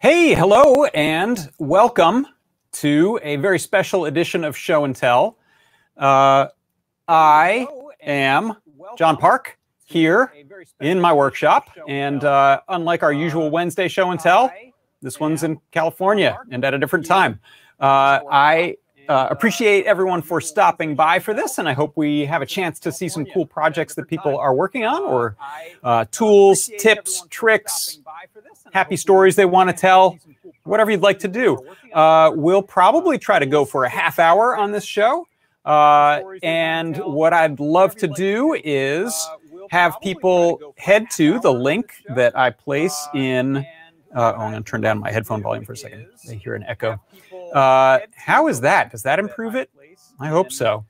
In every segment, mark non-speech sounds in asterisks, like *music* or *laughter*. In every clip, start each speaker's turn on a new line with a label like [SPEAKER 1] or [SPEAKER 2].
[SPEAKER 1] Hey, hello, and welcome to a very special edition of Show and Tell. Uh, I am John Park here in my workshop, and uh, unlike our usual Wednesday Show and Tell, this one's in California and at a different time. Uh, I uh, appreciate everyone for stopping by for this, and I hope we have a chance to see some cool projects that people are working on, or uh, tools, tips, tricks, happy stories they want to tell, whatever you'd like to do. Uh, we'll probably try to go for a half hour on this show. Uh, and what I'd love to do is have people head to the link that I place in. Uh, oh, I'm going to turn down my headphone volume for a second. They hear an echo. Uh, how is that? Does that improve it? I hope so.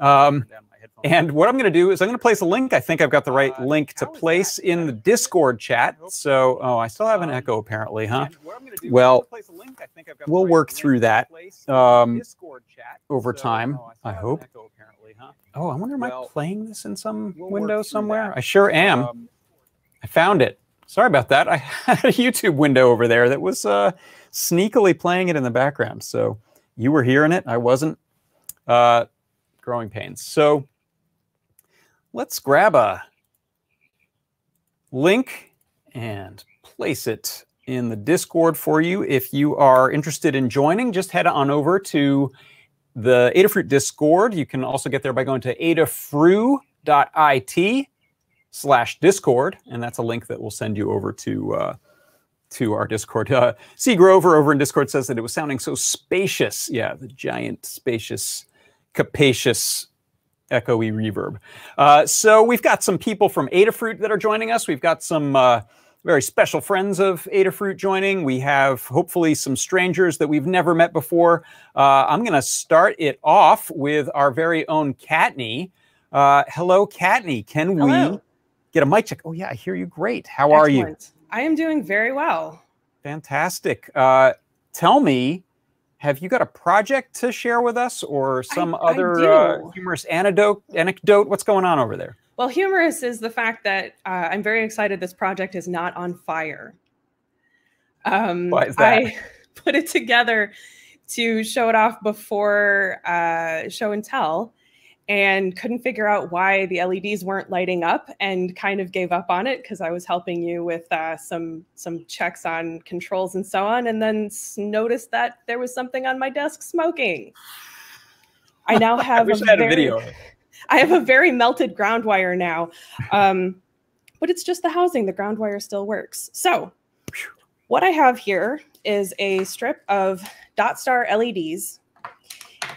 [SPEAKER 1] Um, and what I'm going to do is I'm going to place a link. I think I've got the right uh, link to place in the Discord chat. So, oh, I still have an echo apparently, huh? Well, we'll work through that um, over time, oh, I hope. Oh, I wonder, am I playing this in some window somewhere? I sure am. Um, I found it. Sorry about that. I *laughs* had a YouTube window over there that was uh, sneakily playing it in the background. So you were hearing it. I wasn't. Uh, growing pains. So let's grab a link and place it in the Discord for you. If you are interested in joining, just head on over to the Adafruit Discord. You can also get there by going to adafru.it slash Discord, and that's a link that will send you over to uh, to our Discord. *laughs* Uh, C. Grover over in Discord says that it was sounding so spacious. Yeah, the giant, spacious, capacious echoey reverb. Uh, so we've got some people from Adafruit that are joining us. We've got some uh, very special friends of Adafruit joining. We have hopefully some strangers that we've never met before. Uh, I'm going to start it off with our very own Kattni. Uh, hello, Kattni. Can hello. we get a mic check? Oh, yeah, I hear you great. How Excellent. are you?
[SPEAKER 2] I am doing very well.
[SPEAKER 1] Fantastic. Uh, tell me, have you got a project to share with us or some I, other I uh, humorous anecdote anecdote what's going on over there
[SPEAKER 2] well humorous is the fact that uh, i'm very excited this project is not on fire um,
[SPEAKER 1] Why is that?
[SPEAKER 2] i *laughs* put it together to show it off before uh, show and tell and couldn't figure out why the LEDs weren't lighting up and kind of gave up on it because I was helping you with uh, some some checks on controls and so on, and then noticed that there was something on my desk smoking. I now *laughs* have
[SPEAKER 1] I a, I very, a video. *laughs*
[SPEAKER 2] I have a very melted ground wire now, um, but it's just the housing. The ground wire still works. So, what I have here is a strip of DotStar LEDs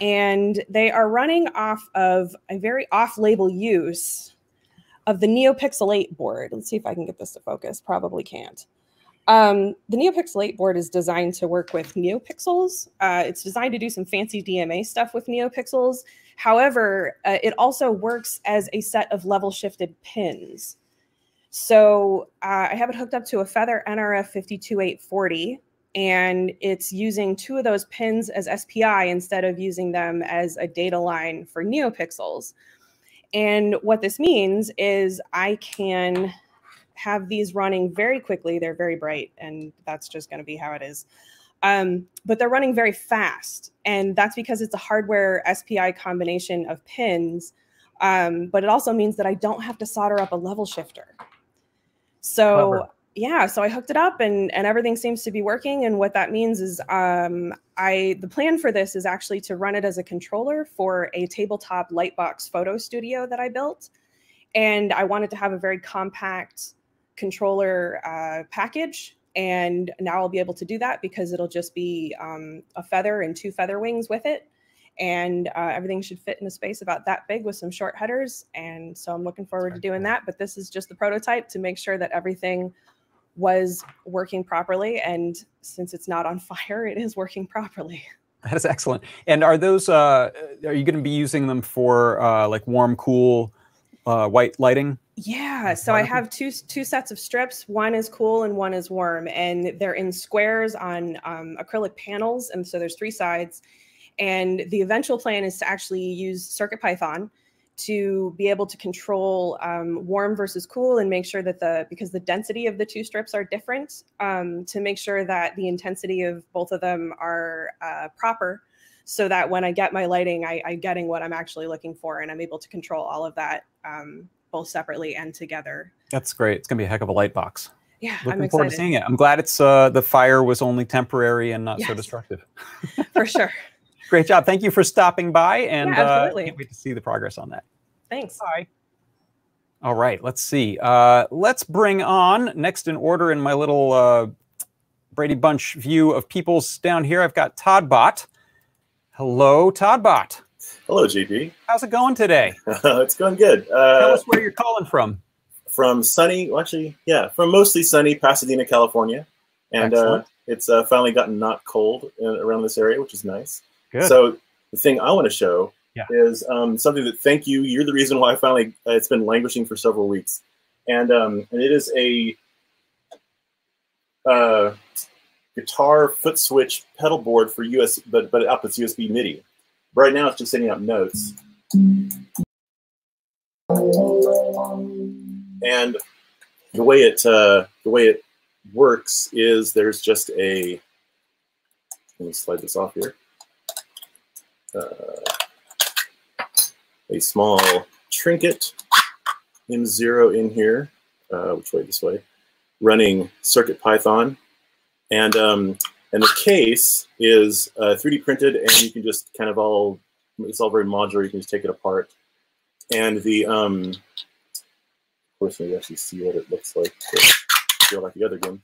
[SPEAKER 2] and they are running off of a very off-label use of the NeoPixel 8 board. Let's see if I can get this to focus. Probably can't. Um, the NeoPixel 8 board is designed to work with NeoPixels. Uh, it's designed to do some fancy DMA stuff with NeoPixels. However, uh, it also works as a set of level shifted pins. So uh, I have it hooked up to a Feather NRF 52840 and it's using two of those pins as SPI instead of using them as a data line for NeoPixels. And what this means is I can have these running very quickly. They're very bright, and that's just going to be how it is. Um, but they're running very fast, and that's because it's a hardware SPI combination of pins. Um, but it also means that I don't have to solder up a level shifter. So Clever yeah, so I hooked it up and and everything seems to be working. And what that means is um, I the plan for this is actually to run it as a controller for a tabletop lightbox photo studio that I built. And I wanted to have a very compact controller uh, package. And now I'll be able to do that because it'll just be um, a feather and two feather wings with it. And uh, everything should fit in a space about that big with some short headers. And so I'm looking forward to doing that. But this is just the prototype to make sure that everything was working properly. And since it's not on *laughs* fire, it is working properly.
[SPEAKER 1] That is excellent. And are those, uh, are you going to be using them for uh, like warm, cool, uh, white lighting?
[SPEAKER 2] Yeah, so I have two two sets of strips. One is cool and one is warm, and they're in squares on um, acrylic panels. And so there's three sides. And the eventual plan is to actually use CircuitPython to be able to control um, warm versus cool and make sure that the because the density of the two strips are different um, to make sure that the intensity of both of them are uh, proper so that when I get my lighting, I, I'm getting what I'm actually looking for and I'm able to control all of that um, both separately and together.
[SPEAKER 1] That's great. It's gonna be a heck of a light box.
[SPEAKER 2] Yeah,
[SPEAKER 1] Looking
[SPEAKER 2] I'm
[SPEAKER 1] forward
[SPEAKER 2] excited
[SPEAKER 1] to seeing it. I'm glad it's uh, the fire was only temporary and not so destructive.
[SPEAKER 2] for sure. *laughs*
[SPEAKER 1] Great job. Thank you for stopping by, and
[SPEAKER 2] Yeah,
[SPEAKER 1] uh,
[SPEAKER 2] absolutely.
[SPEAKER 1] can't wait to see the progress on that.
[SPEAKER 2] Thanks.
[SPEAKER 1] Bye. All right, let's see. Uh, let's bring on next in order in my little uh, Brady Bunch view of people's down here. I've got Todd Bot. Hello, Todd Bot.
[SPEAKER 3] Hello, JP.
[SPEAKER 1] How's it going today? *laughs*
[SPEAKER 3] it's going good.
[SPEAKER 1] Tell
[SPEAKER 3] Uh,
[SPEAKER 1] us where you're calling from.
[SPEAKER 3] from sunny, well, actually, yeah, from mostly sunny Pasadena, California, and uh, it's uh, finally gotten not cold uh, around this area, which is nice.
[SPEAKER 1] Good.
[SPEAKER 3] So the thing I want to show
[SPEAKER 1] Yeah.
[SPEAKER 3] is um, something that thank you. You're the reason why I finally uh, it's been languishing for several weeks, and um, and it is a uh, guitar foot switch pedal board for US, but but it outputs USB MIDI. Right now, it's just sending out notes. And the way it uh, the way it works is there's just a let me slide this off here. Uh, a small trinket M0 in here, uh, which way this way, running Circuit Python, and um, and the case is uh, 3D printed, and you can just kind of all it's all very modular. You can just take it apart, and the um, of course, we actually see what it looks like. Feel like the other game.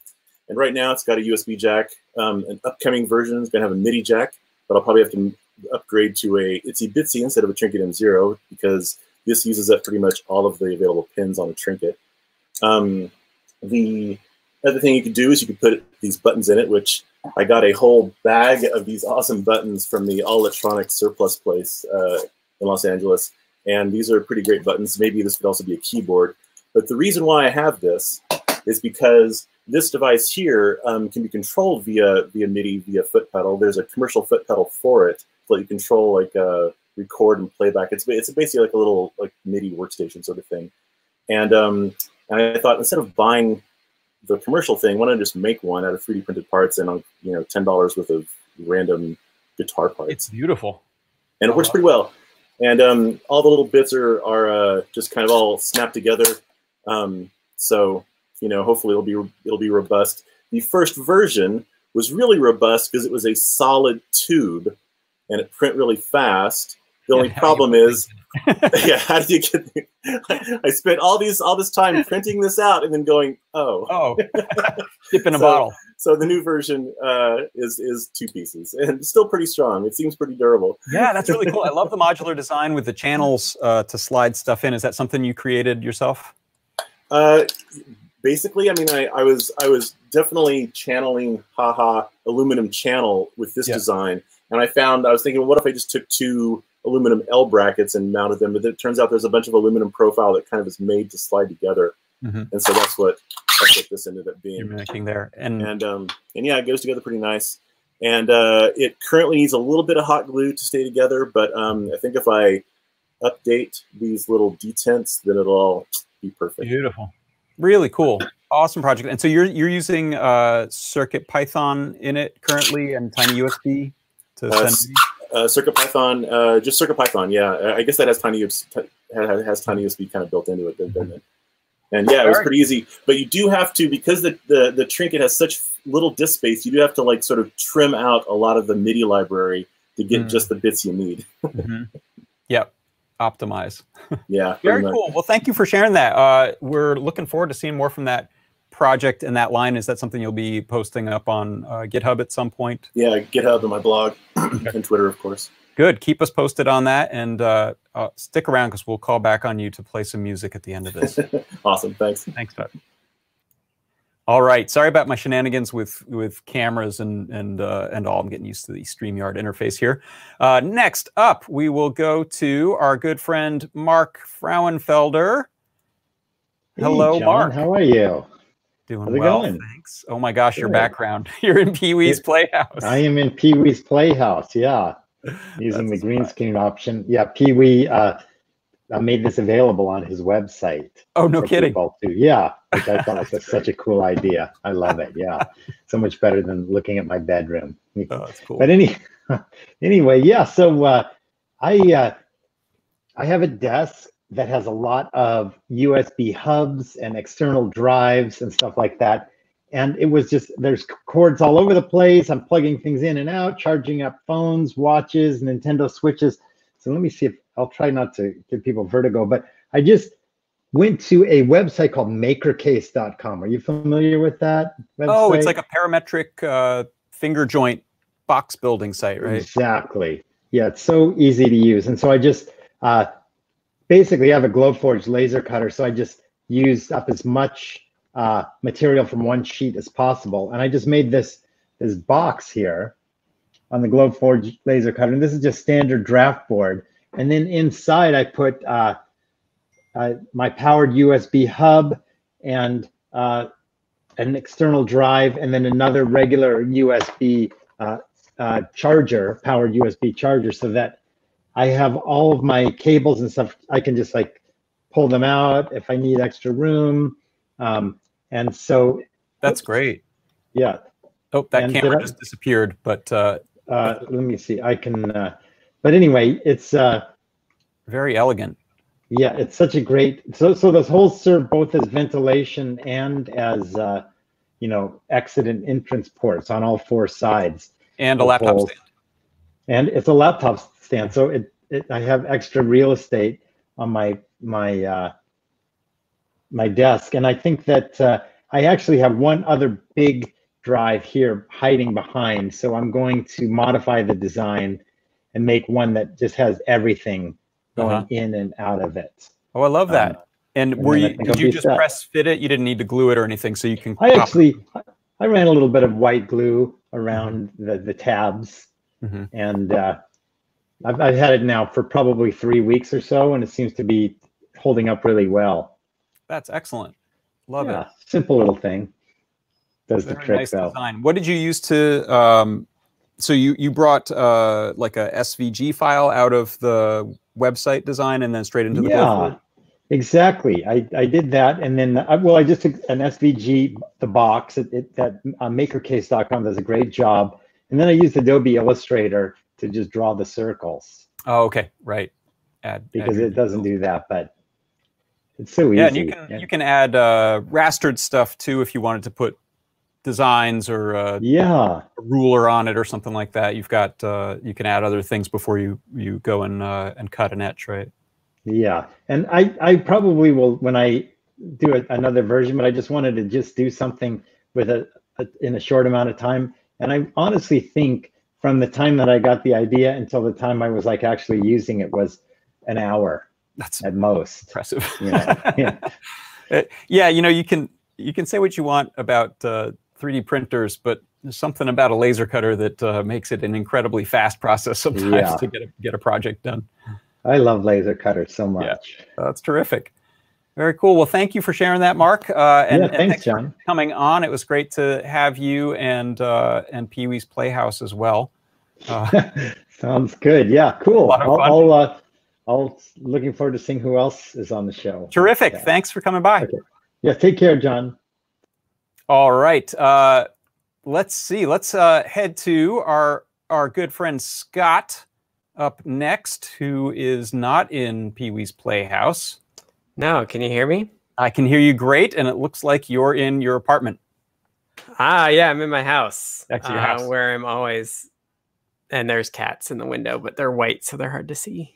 [SPEAKER 3] And right now, it's got a USB jack. Um, an upcoming version is going to have a MIDI jack, but I'll probably have to upgrade to a Itsy Bitsy instead of a Trinket M0 because this uses up pretty much all of the available pins on a Trinket. Um, the other thing you could do is you could put these buttons in it, which I got a whole bag of these awesome buttons from the All Electronics Surplus place uh, in Los Angeles. And these are pretty great buttons. Maybe this could also be a keyboard. But the reason why I have this is because this device here um, can be controlled via via MIDI via foot pedal. There's a commercial foot pedal for it that you control like uh, record and playback. It's it's basically like a little like MIDI workstation sort of thing. And um, and I thought instead of buying the commercial thing, why don't I just make one out of 3D printed parts and uh, you know ten dollars worth of random guitar parts
[SPEAKER 1] It's beautiful.
[SPEAKER 3] and it works pretty well. And um, all the little bits are are uh, just kind of all snapped together. Um, so you know, hopefully it'll be it'll be robust. The first version was really robust because it was a solid tube, and it print really fast. The only
[SPEAKER 1] Yeah,
[SPEAKER 3] problem is, *laughs* yeah, how do you get? The, *laughs* I spent all these all this time printing this out and then going, oh, *laughs*
[SPEAKER 1] Oh, dip in a
[SPEAKER 3] So-
[SPEAKER 1] bottle.
[SPEAKER 3] so the new version uh, is is two pieces and still pretty strong. It seems pretty durable.
[SPEAKER 1] Yeah, that's really cool. I love the modular design with the channels uh, to slide stuff in. Is that something you created yourself?
[SPEAKER 3] Uh, basically, I mean, I, I was I was definitely channeling haha aluminum channel with this
[SPEAKER 1] Yeah.
[SPEAKER 3] design, and I found I was thinking, well, what if I just took two aluminum L brackets and mounted them? But it turns out there's a bunch of aluminum profile that kind of is made to slide together,
[SPEAKER 1] Mhm.
[SPEAKER 3] and so that's what that's what this ended up being.
[SPEAKER 1] You're making there, and
[SPEAKER 3] And um, and yeah, it goes together pretty nice. And uh, it currently needs a little bit of hot glue to stay together, but um, I think if I update these little detents, then it'll all be perfect.
[SPEAKER 1] beautiful, really cool, awesome project. And so you're you're using uh, Circuit Python in it currently and Tiny USB to
[SPEAKER 3] Uh,
[SPEAKER 1] send.
[SPEAKER 3] Uh, Circuit Python, uh, just Circuit Python, yeah. I guess that has tiny USB, has, tiny USB kind of built into it, doesn't it? And yeah, it was pretty easy. But you do have to because the, the the trinket has such little disk space. You do have to like sort of trim out a lot of the MIDI library to get
[SPEAKER 1] Mm.
[SPEAKER 3] just the bits you need. *laughs*
[SPEAKER 1] Mhm. Yep, optimize. *laughs*
[SPEAKER 3] Yeah,
[SPEAKER 1] Very
[SPEAKER 3] much.
[SPEAKER 1] cool. Well, thank you for sharing that. Uh, we're looking forward to seeing more from that project and that line. Is that something you'll be posting up on uh, GitHub at some point?
[SPEAKER 3] Yeah, GitHub and my blog *clears throat* and Twitter, of course.
[SPEAKER 1] Good. Keep us posted on that and uh, uh, stick around because we'll call back on you to play some music at the end of this. *laughs*
[SPEAKER 3] Awesome, thanks.
[SPEAKER 1] Thanks, Todd. All right. Sorry about my shenanigans with with cameras and and uh, and all. I'm getting used to the Streamyard interface here. Uh, next up, we will go to our good friend Mark Frauenfelder. Hello,
[SPEAKER 4] hey, John,
[SPEAKER 1] Mark.
[SPEAKER 4] How are you?
[SPEAKER 1] Doing well,
[SPEAKER 4] going?
[SPEAKER 1] thanks. Oh my gosh, your background. *laughs* You're in Pee Wee's Playhouse.
[SPEAKER 4] I am in Pee Wee's Playhouse. Yeah, *laughs* using the green screen option. Yeah, Pee Wee. Uh, made this available on his website.
[SPEAKER 1] Oh, no kidding.
[SPEAKER 4] Yeah, which I thought it was such a cool idea. I love it. Yeah, so much better than looking at my bedroom. *laughs*
[SPEAKER 1] Oh, that's cool.
[SPEAKER 4] But any, anyway, yeah. So uh, I uh, I have a desk that has a lot of USB hubs and external drives and stuff like that. And it was just there's cords all over the place. I'm plugging things in and out, charging up phones, watches, Nintendo Switches. So let me see if I'll try not to give people vertigo, but I just went to a website called makercase.com. Are you familiar with that? Website?
[SPEAKER 1] Oh, it's like a parametric uh, finger joint box building site, right?
[SPEAKER 4] Exactly. Yeah, it's so easy to use. And so I just uh, basically I have a Glowforge laser cutter. So I just used up as much uh, material from one sheet as possible. And I just made this, this box here on the Glowforge laser cutter. And this is just standard draft board. And then inside I put uh, uh, my powered USB hub and uh, an external drive, and then another regular USB uh, uh, charger, powered USB charger, so that I have all of my cables and stuff. I can just like pull them out if I need extra room. Um, and so
[SPEAKER 1] that's great.
[SPEAKER 4] Yeah.
[SPEAKER 1] Oh, that and camera just disappeared, but uh,
[SPEAKER 4] uh, let me see. I can, uh, but anyway, it's uh,
[SPEAKER 1] very elegant.
[SPEAKER 4] Yeah, it's such a great. So, so those holes serve both as ventilation and as, uh, you know, exit and entrance ports on all four sides.
[SPEAKER 1] And a laptop stand.
[SPEAKER 4] And it's a laptop stand, so it, it I have extra real estate on my my uh, my desk, and I think that uh, I actually have one other big drive here hiding behind. So I'm going to modify the design and make one that just has everything going uh-huh. in and out of it.
[SPEAKER 1] Oh, I love that. Um, and, and were you did you just set. press fit it? You didn't need to glue it or anything, so you can.
[SPEAKER 4] I actually I ran a little bit of white glue around mm-hmm. the the tabs, mm-hmm. and uh, I've I've had it now for probably three weeks or so, and it seems to be holding up really well.
[SPEAKER 1] That's excellent. Love yeah, it.
[SPEAKER 4] Simple little thing. Does Very the trick nice though.
[SPEAKER 1] Design. What did you use to um, so you you brought uh, like a SVG file out of the website design and then straight into the
[SPEAKER 4] yeah exactly I, I did that and then I, well i just took an svg the box it, it, that uh, makercase.com does a great job and then i used adobe illustrator to just draw the circles.
[SPEAKER 1] Oh okay. Right.
[SPEAKER 4] Add because add it doesn't do that but it's so
[SPEAKER 1] easy
[SPEAKER 4] yeah
[SPEAKER 1] and you can yeah. you can add uh, rastered stuff too if you wanted to put designs or uh,
[SPEAKER 4] yeah.
[SPEAKER 1] a ruler on it or something like that. You've got uh, you can add other things before you you go and uh, and cut an etch right?
[SPEAKER 4] Yeah. And i i probably will when i do a, another version but i just wanted to just do something with a, a, in a short amount of time. And i honestly think from the time that i got the idea until the time i was like actually using it was an hour
[SPEAKER 1] that's
[SPEAKER 4] at most
[SPEAKER 1] impressive *laughs* you know? yeah. *laughs* yeah you know you can you can say what you want about uh, 3D printers, but there's something about a laser cutter that uh, makes it an incredibly fast process sometimes yeah. to get a, get a project done.
[SPEAKER 4] I love laser cutters so much.
[SPEAKER 1] Yeah, that's terrific. Very cool. Well, thank you for sharing that, Mark. Uh,
[SPEAKER 4] and, yeah, thanks, and thanks John.
[SPEAKER 1] coming on. It was great to have you and uh, and Pee Wee's Playhouse as well.
[SPEAKER 4] Uh, *laughs* Sounds good. Yeah, cool. I'll, I'll, uh, I'll looking forward to seeing who else is on the show.
[SPEAKER 1] Terrific. Yeah. Thanks for coming by. Okay.
[SPEAKER 4] Yeah, take care, John.
[SPEAKER 1] All right. Uh, let's see. Let's uh, head to our our good friend Scott up next, who is not in Pee Wee's Playhouse.
[SPEAKER 5] No, can you hear me?
[SPEAKER 1] I can hear you great, and it looks like you're in your apartment.
[SPEAKER 5] Ah, yeah, I'm in my house.
[SPEAKER 1] That's your uh, house.
[SPEAKER 5] Where I'm always, and there's cats in the window, but they're white, so they're hard to see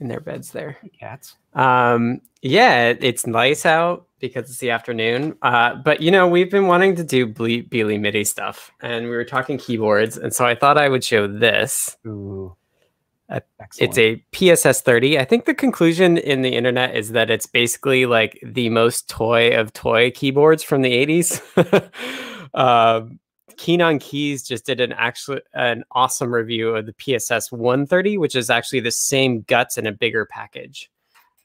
[SPEAKER 5] in their beds there.
[SPEAKER 1] Cats.
[SPEAKER 5] Um, yeah, it's nice out because it's the afternoon. Uh, but you know, we've been wanting to do Ble- Beely MIDI stuff, and we were talking keyboards, and so I thought I would show this.
[SPEAKER 1] Ooh.
[SPEAKER 5] Uh, it's a PSS 30. I think the conclusion in the internet is that it's basically like the most toy of toy keyboards from the 80s. *laughs* uh, Keen on Keys just did an actually an awesome review of the PSS 130, which is actually the same guts in a bigger package.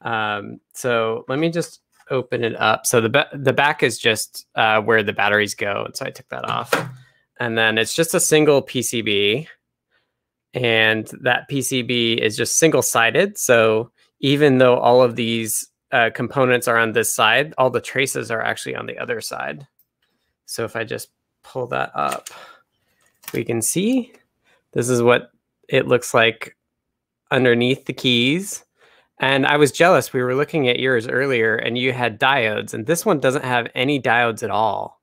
[SPEAKER 5] Um, so let me just open it up. So the the back is just uh, where the batteries go, and so I took that off. And then it's just a single PCB, and that PCB is just single sided. So even though all of these uh, components are on this side, all the traces are actually on the other side. So if I just pull that up, we can see this is what it looks like underneath the keys. And I was jealous. We were looking at yours earlier and you had diodes, and this one doesn't have any diodes at all.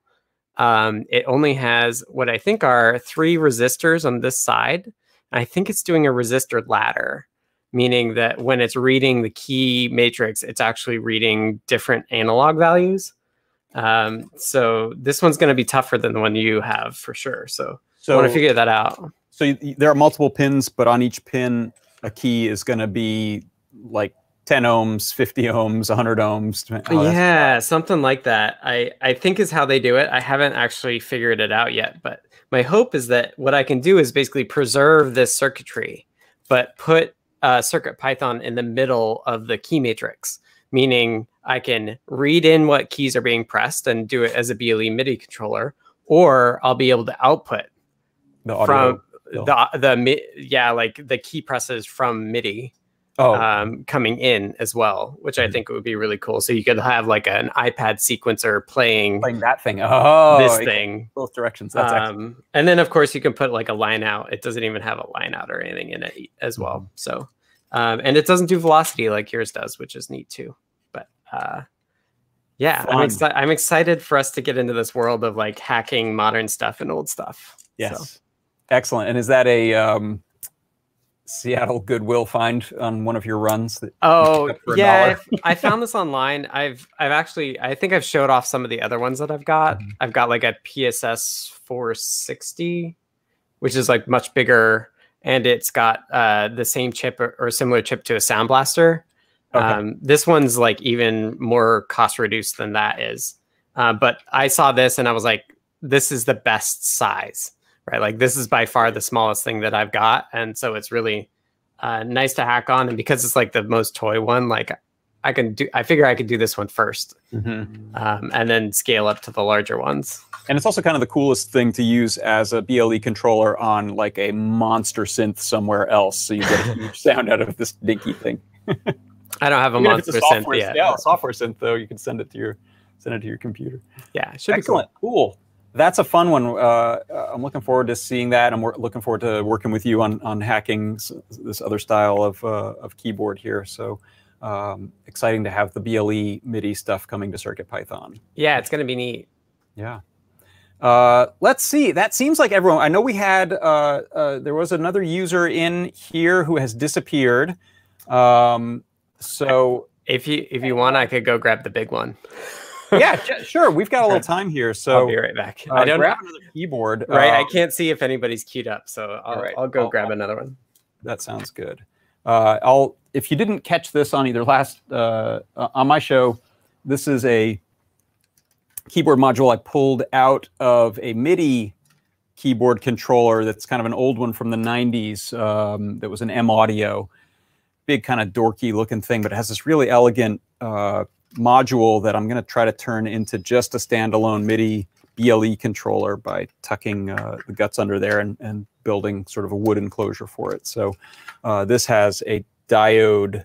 [SPEAKER 5] Um, it only has what I think are three resistors on this side. I think it's doing a resistor ladder, meaning that when it's reading the key matrix, it's actually reading different analog values. Um, so this one's going to be tougher than the one you have for sure. So, so I want to figure that out.
[SPEAKER 1] So you, there are multiple pins, but on each pin, a key is going to be like 10 ohms, 50 ohms, 100 ohms.
[SPEAKER 5] Oh, yeah, something like that. I, I think is how they do it. I haven't actually figured it out yet, but my hope is that what I can do is basically preserve this circuitry, but put uh, Circuit Python in the middle of the key matrix, meaning I can read in what keys are being pressed and do it as a BLE MIDI controller, or I'll be able to output the from the the yeah like the key presses from MIDI oh. um, coming in as well, which I mm-hmm. think would be really cool. So you could have like an iPad sequencer playing
[SPEAKER 1] playing that thing. Oh,
[SPEAKER 5] this thing
[SPEAKER 1] both directions. That's
[SPEAKER 5] um, and then of course you can put like a line out. It doesn't even have a line out or anything in it as well. Mm-hmm. So um, and it doesn't do velocity like yours does, which is neat too. Uh, yeah, I'm, exci- I'm excited for us to get into this world of like hacking modern stuff and old stuff.
[SPEAKER 1] Yes. So. Excellent. And is that a um, Seattle Goodwill find on one of your runs?
[SPEAKER 5] oh yeah, I found this online. I've I've actually I think I've showed off some of the other ones that I've got. Mm-hmm. I've got like a PSS 460, which is like much bigger, and it's got uh, the same chip or, or similar chip to a Sound Blaster. Okay. Um, this one's like even more cost reduced than that is. Uh, but I saw this and I was like, this is the best size right? Like this is by far the smallest thing that I've got, and so it's really uh, nice to hack on. And because it's like the most toy one, like I can do, I figure I could do this one first, mm-hmm. um, and then scale up to the larger ones.
[SPEAKER 1] And it's also kind of the coolest thing to use as a BLE controller on like a monster synth somewhere else, so you get a huge *laughs* sound out of this dinky thing. *laughs*
[SPEAKER 5] I don't have a Even monster a synth yet.
[SPEAKER 1] Yeah, software synth though, you can send it to your send it to your computer.
[SPEAKER 5] Yeah,
[SPEAKER 1] excellent, cool. cool that's a fun one. Uh, I'm looking forward to seeing that. I'm looking forward to working with you on on hacking this other style of uh, of keyboard here. So um, exciting to have the BLE MIDI stuff coming to Circuit Python.
[SPEAKER 5] Yeah, it's going to be neat.
[SPEAKER 1] Yeah. Uh, let's see. That seems like everyone. I know we had uh, uh, there was another user in here who has disappeared. Um, so
[SPEAKER 5] if you if you want, I could go grab the big one
[SPEAKER 1] yeah, sure. We've got a little *laughs* time here, so
[SPEAKER 5] I'll be right back.
[SPEAKER 1] Uh, I don't grab another keyboard.
[SPEAKER 5] Right, I can't see if anybody's queued up, so I'll, right. I'll go I'll, grab I'll, another one.
[SPEAKER 1] That sounds good. Uh, I'll if you didn't catch this on either last uh, on my show, this is a keyboard module I pulled out of a MIDI keyboard controller that's kind of an old one from the 90s um, that was an M Audio. Big kind of dorky looking thing, but it has this really elegant uh, module that I'm going to try to turn into just a standalone MIDI BLE controller by tucking uh, the guts under there and, and, building sort of a wood enclosure for it. So uh, this has a diode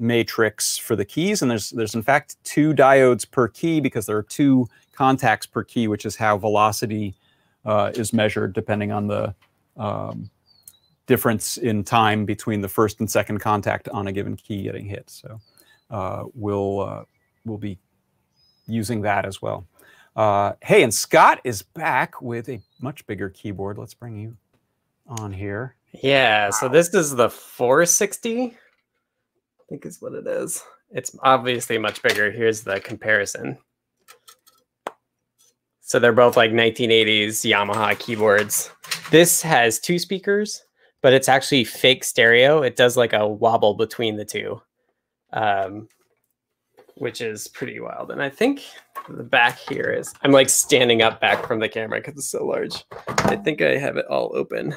[SPEAKER 1] matrix for the keys, and there's there's in fact two diodes per key because there are two contacts per key, which is how velocity uh, is measured depending on the um, difference in time between the first and second contact on a given key getting hit. So uh, we'll uh, we'll be using that as well. Uh, hey, and Scott is back with a much bigger keyboard. Let's bring you on here.
[SPEAKER 5] Yeah, wow. so this is the 460. I think is what it is. It's obviously much bigger. Here's the comparison. So they're both like 1980s Yamaha keyboards. This has two speakers, but it's actually fake stereo. It does like a wobble between the two. Um, which is pretty wild. And I think the back here is, I'm like standing up back from the camera because it's so large. I think I have it all open.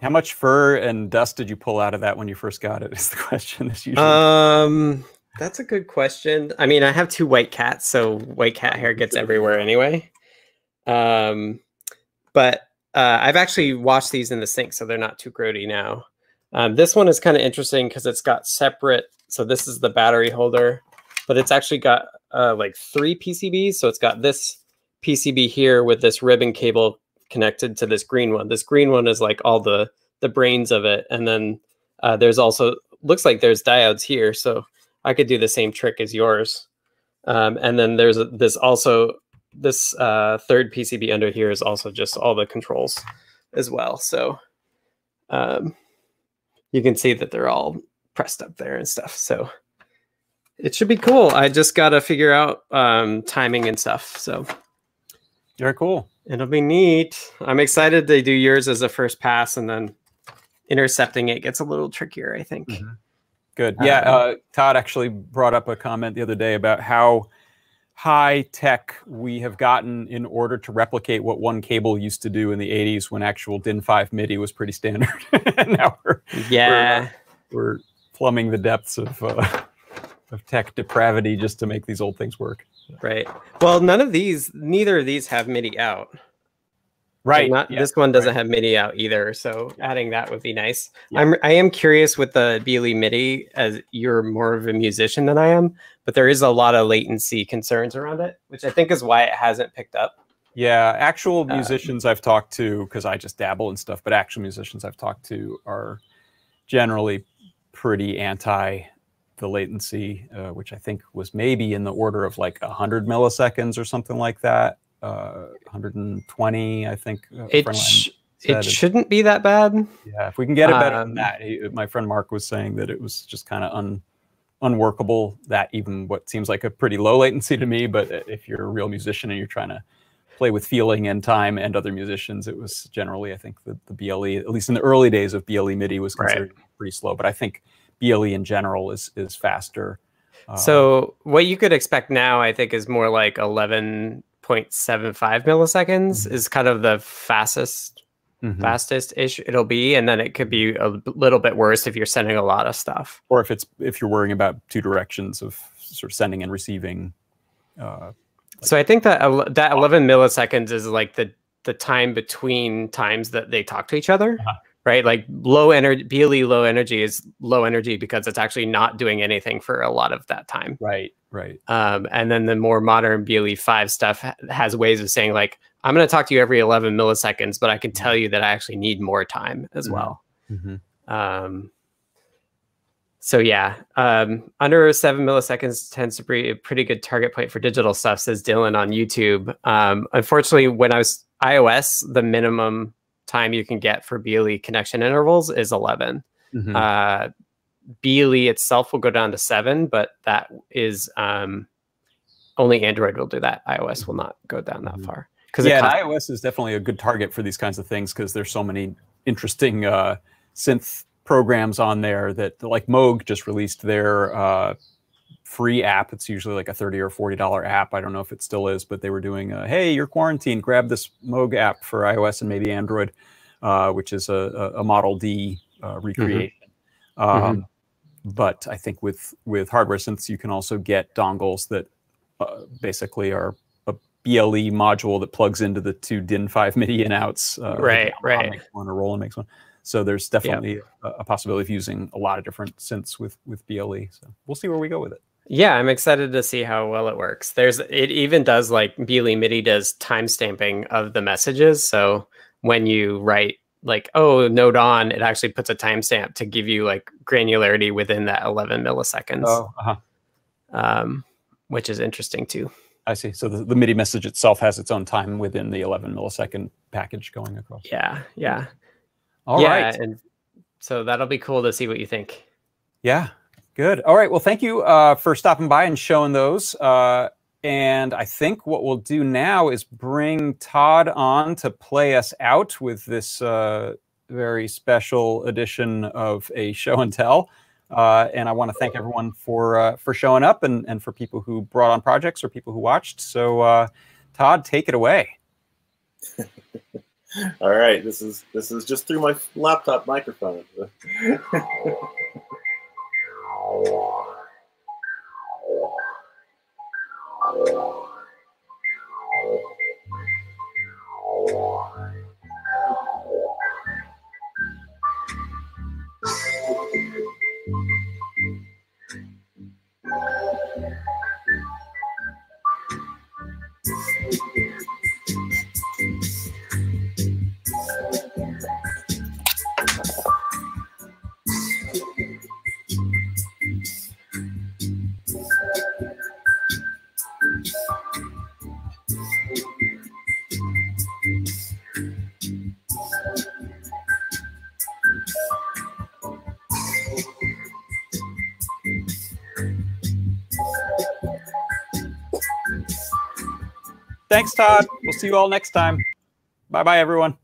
[SPEAKER 1] How much fur and dust did you pull out of that when you first got it? Is the *laughs* question that's
[SPEAKER 5] usually. Um, that's a good question. I mean, I have two white cats, so white cat hair gets everywhere anyway. Um, but uh, I've actually washed these in the sink, so they're not too grody now. Um, this one is kind of interesting because it's got separate. So this is the battery holder, but it's actually got uh, like three PCBs. So it's got this PCB here with this ribbon cable connected to this green one. This green one is like all the the brains of it, and then uh, there's also looks like there's diodes here. So I could do the same trick as yours. Um, and then there's this also this uh, third PCB under here is also just all the controls as well. So um, you can see that they're all pressed up there and stuff. So it should be cool. I just got to figure out um, timing and stuff. So
[SPEAKER 1] very cool.
[SPEAKER 5] It'll be neat. I'm excited to do yours as a first pass and then intercepting it gets a little trickier, I think. Mm-hmm.
[SPEAKER 1] Good. Yeah. Um, uh, Todd actually brought up a comment the other day about how high tech we have gotten in order to replicate what one cable used to do in the 80s when actual DIN5 MIDI was pretty standard. *laughs* and now we're,
[SPEAKER 5] yeah.
[SPEAKER 1] We're, we're, plumbing the depths of, uh, of tech depravity just to make these old things work.
[SPEAKER 5] Right. Well, none of these, neither of these have MIDI out.
[SPEAKER 1] Right.
[SPEAKER 5] not, yeah, this one doesn't right. have MIDI out either, so adding that would be nice. Yeah. I'm I am curious with the BLE MIDI as you're more of a musician than I am, but there is a lot of latency concerns around it, which I think is why it hasn't picked up.
[SPEAKER 1] Yeah, actual um, musicians um, I've talked to because I just dabble in stuff, but actual musicians I've talked to are generally pretty anti the latency, uh, which I think was maybe in the order of like 100 milliseconds or something like that uh, 120, I think.
[SPEAKER 5] Uh, it sh- it shouldn't be that bad.
[SPEAKER 1] Yeah, if we can get it better um, than that. He, my friend Mark was saying that it was just kind of un, unworkable. That even what seems like a pretty low latency to me, but if you're a real musician and you're trying to play with feeling and time and other musicians, it was generally, I think, the, the BLE, at least in the early days of BLE MIDI, was considered right. pretty slow. But I think BLE in general is is faster.
[SPEAKER 5] So um, what you could expect now, I think, is more like 11 0.75 milliseconds mm-hmm. is kind of the fastest mm-hmm. fastest ish it'll be and then it could be a little bit worse if you're sending a lot of stuff
[SPEAKER 1] or if it's if you're worrying about two directions of sort of sending and receiving uh, like
[SPEAKER 5] so i think that that 11 milliseconds is like the the time between times that they talk to each other uh-huh right? Like low energy, BLE low energy is low energy because it's actually not doing anything for a lot of that time.
[SPEAKER 1] Right, right.
[SPEAKER 5] Um, and then the more modern BLE five stuff has ways of saying like, I'm going to talk to you every 11 milliseconds, but I can tell you that I actually need more time as mm-hmm. well. Mm-hmm. Um, so yeah, um, under seven milliseconds tends to be a pretty good target point for digital stuff, says Dylan on YouTube. Um, unfortunately, when I was iOS, the minimum time you can get for BLE connection intervals is 11. Mm-hmm. Uh, BLE itself will go down to seven, but that is um, only Android will do that. iOS will not go down that mm-hmm. far.
[SPEAKER 1] Because yeah, iOS is definitely a good target for these kinds of things because there's so many interesting uh, synth programs on there that, like Moog just released their uh, free app. It's usually like a thirty or forty dollar app. I don't know if it still is, but they were doing, a, hey, you're quarantined. Grab this Moog app for iOS and maybe Android, uh, which is a, a Model D uh, mm-hmm. recreation. Mm-hmm. Um, mm-hmm. But I think with with hardware, synths, you can also get dongles that uh, basically are a BLE module that plugs into the two DIN5 MIDI in outs.
[SPEAKER 5] Uh, right, right.
[SPEAKER 1] Makes one or Roland makes one. So there's definitely yep. a, a, possibility of using a lot of different synths with with BLE. So we'll see where we go with it.
[SPEAKER 5] Yeah, I'm excited to see how well it works. There's it even does like BLE MIDI does timestamping of the messages. So when you write like oh note on, it actually puts a timestamp to give you like granularity within that 11 milliseconds.
[SPEAKER 1] Oh, uh-huh.
[SPEAKER 5] um, which is interesting too.
[SPEAKER 1] I see. So the, the MIDI message itself has its own time within the 11 millisecond package going across.
[SPEAKER 5] Yeah, yeah.
[SPEAKER 1] All yeah, right.
[SPEAKER 5] And so that'll be cool to see what you think.
[SPEAKER 1] Yeah, Good. All right. Well, thank you uh, for stopping by and showing those. Uh, and I think what we'll do now is bring Todd on to play us out with this uh, very special edition of a show and tell. Uh, and I want to thank everyone for uh, for showing up and, and for people who brought on projects or people who watched. So, uh, Todd, take it away. *laughs*
[SPEAKER 3] All right. This is this is just through my laptop microphone. *laughs* you
[SPEAKER 1] Todd. We'll see you all next time. Bye bye, everyone.